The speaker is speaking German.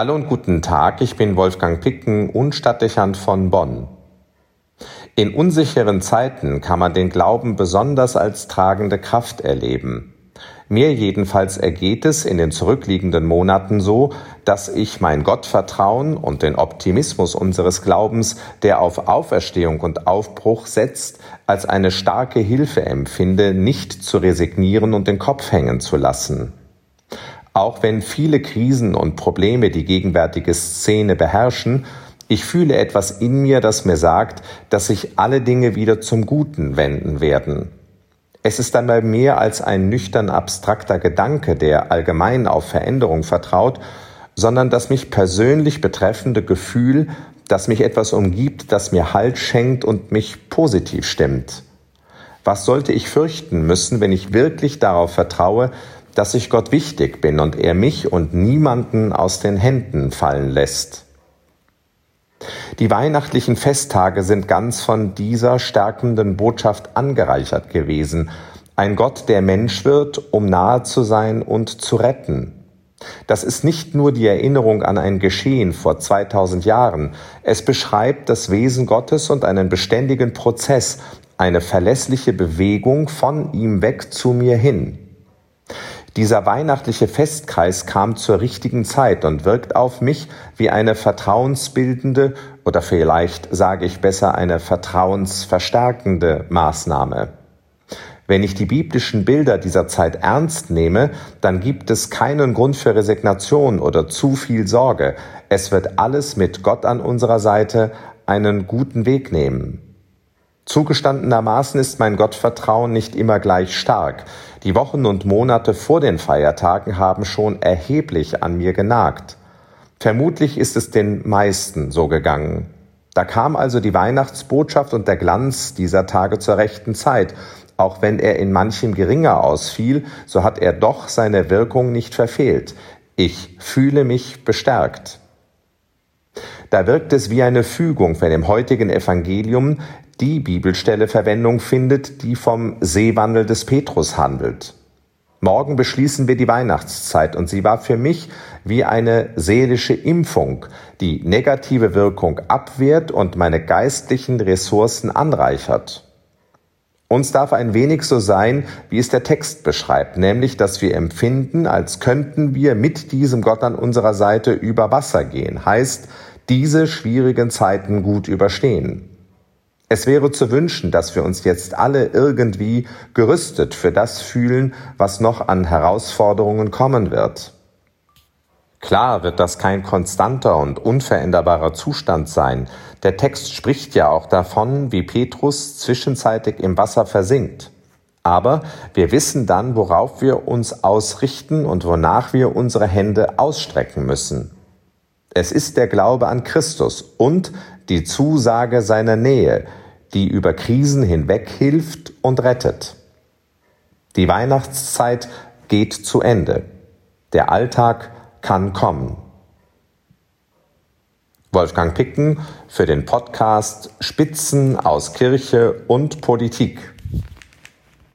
Hallo und guten Tag, ich bin Wolfgang Picken und Stadtdechant von Bonn. In unsicheren Zeiten kann man den Glauben besonders als tragende Kraft erleben. Mir jedenfalls ergeht es in den zurückliegenden Monaten so, dass ich mein Gottvertrauen und den Optimismus unseres Glaubens, der auf Auferstehung und Aufbruch setzt, als eine starke Hilfe empfinde, nicht zu resignieren und den Kopf hängen zu lassen. Auch wenn viele Krisen und Probleme die gegenwärtige Szene beherrschen, ich fühle etwas in mir, das mir sagt, dass sich alle Dinge wieder zum Guten wenden werden. Es ist einmal mehr als ein nüchtern abstrakter Gedanke, der allgemein auf Veränderung vertraut, sondern das mich persönlich betreffende Gefühl, das mich etwas umgibt, das mir Halt schenkt und mich positiv stimmt. Was sollte ich fürchten müssen, wenn ich wirklich darauf vertraue, dass ich Gott wichtig bin und er mich und niemanden aus den Händen fallen lässt. Die weihnachtlichen Festtage sind ganz von dieser stärkenden Botschaft angereichert gewesen. Ein Gott, der Mensch wird, um nahe zu sein und zu retten. Das ist nicht nur die Erinnerung an ein Geschehen vor 2000 Jahren, es beschreibt das Wesen Gottes und einen beständigen Prozess, eine verlässliche Bewegung von ihm weg zu mir hin. Dieser weihnachtliche Festkreis kam zur richtigen Zeit und wirkt auf mich wie eine vertrauensbildende oder vielleicht sage ich besser eine vertrauensverstärkende Maßnahme. Wenn ich die biblischen Bilder dieser Zeit ernst nehme, dann gibt es keinen Grund für Resignation oder zu viel Sorge. Es wird alles mit Gott an unserer Seite einen guten Weg nehmen. Zugestandenermaßen ist mein Gottvertrauen nicht immer gleich stark. Die Wochen und Monate vor den Feiertagen haben schon erheblich an mir genagt. Vermutlich ist es den meisten so gegangen. Da kam also die Weihnachtsbotschaft und der Glanz dieser Tage zur rechten Zeit. Auch wenn er in manchem geringer ausfiel, so hat er doch seine Wirkung nicht verfehlt. Ich fühle mich bestärkt. Da wirkt es wie eine Fügung, wenn im heutigen Evangelium die Bibelstelle Verwendung findet, die vom Seewandel des Petrus handelt. Morgen beschließen wir die Weihnachtszeit und sie war für mich wie eine seelische Impfung, die negative Wirkung abwehrt und meine geistlichen Ressourcen anreichert. Uns darf ein wenig so sein, wie es der Text beschreibt, nämlich, dass wir empfinden, als könnten wir mit diesem Gott an unserer Seite über Wasser gehen, heißt, diese schwierigen Zeiten gut überstehen. Es wäre zu wünschen, dass wir uns jetzt alle irgendwie gerüstet für das fühlen, was noch an Herausforderungen kommen wird. Klar wird das kein konstanter und unveränderbarer Zustand sein. Der Text spricht ja auch davon, wie Petrus zwischenzeitlich im Wasser versinkt. Aber wir wissen dann, worauf wir uns ausrichten und wonach wir unsere Hände ausstrecken müssen. Es ist der Glaube an Christus und die Zusage seiner Nähe, die über Krisen hinweg hilft und rettet. Die Weihnachtszeit geht zu Ende. Der Alltag kann kommen. Wolfgang Picken für den Podcast Spitzen aus Kirche und Politik.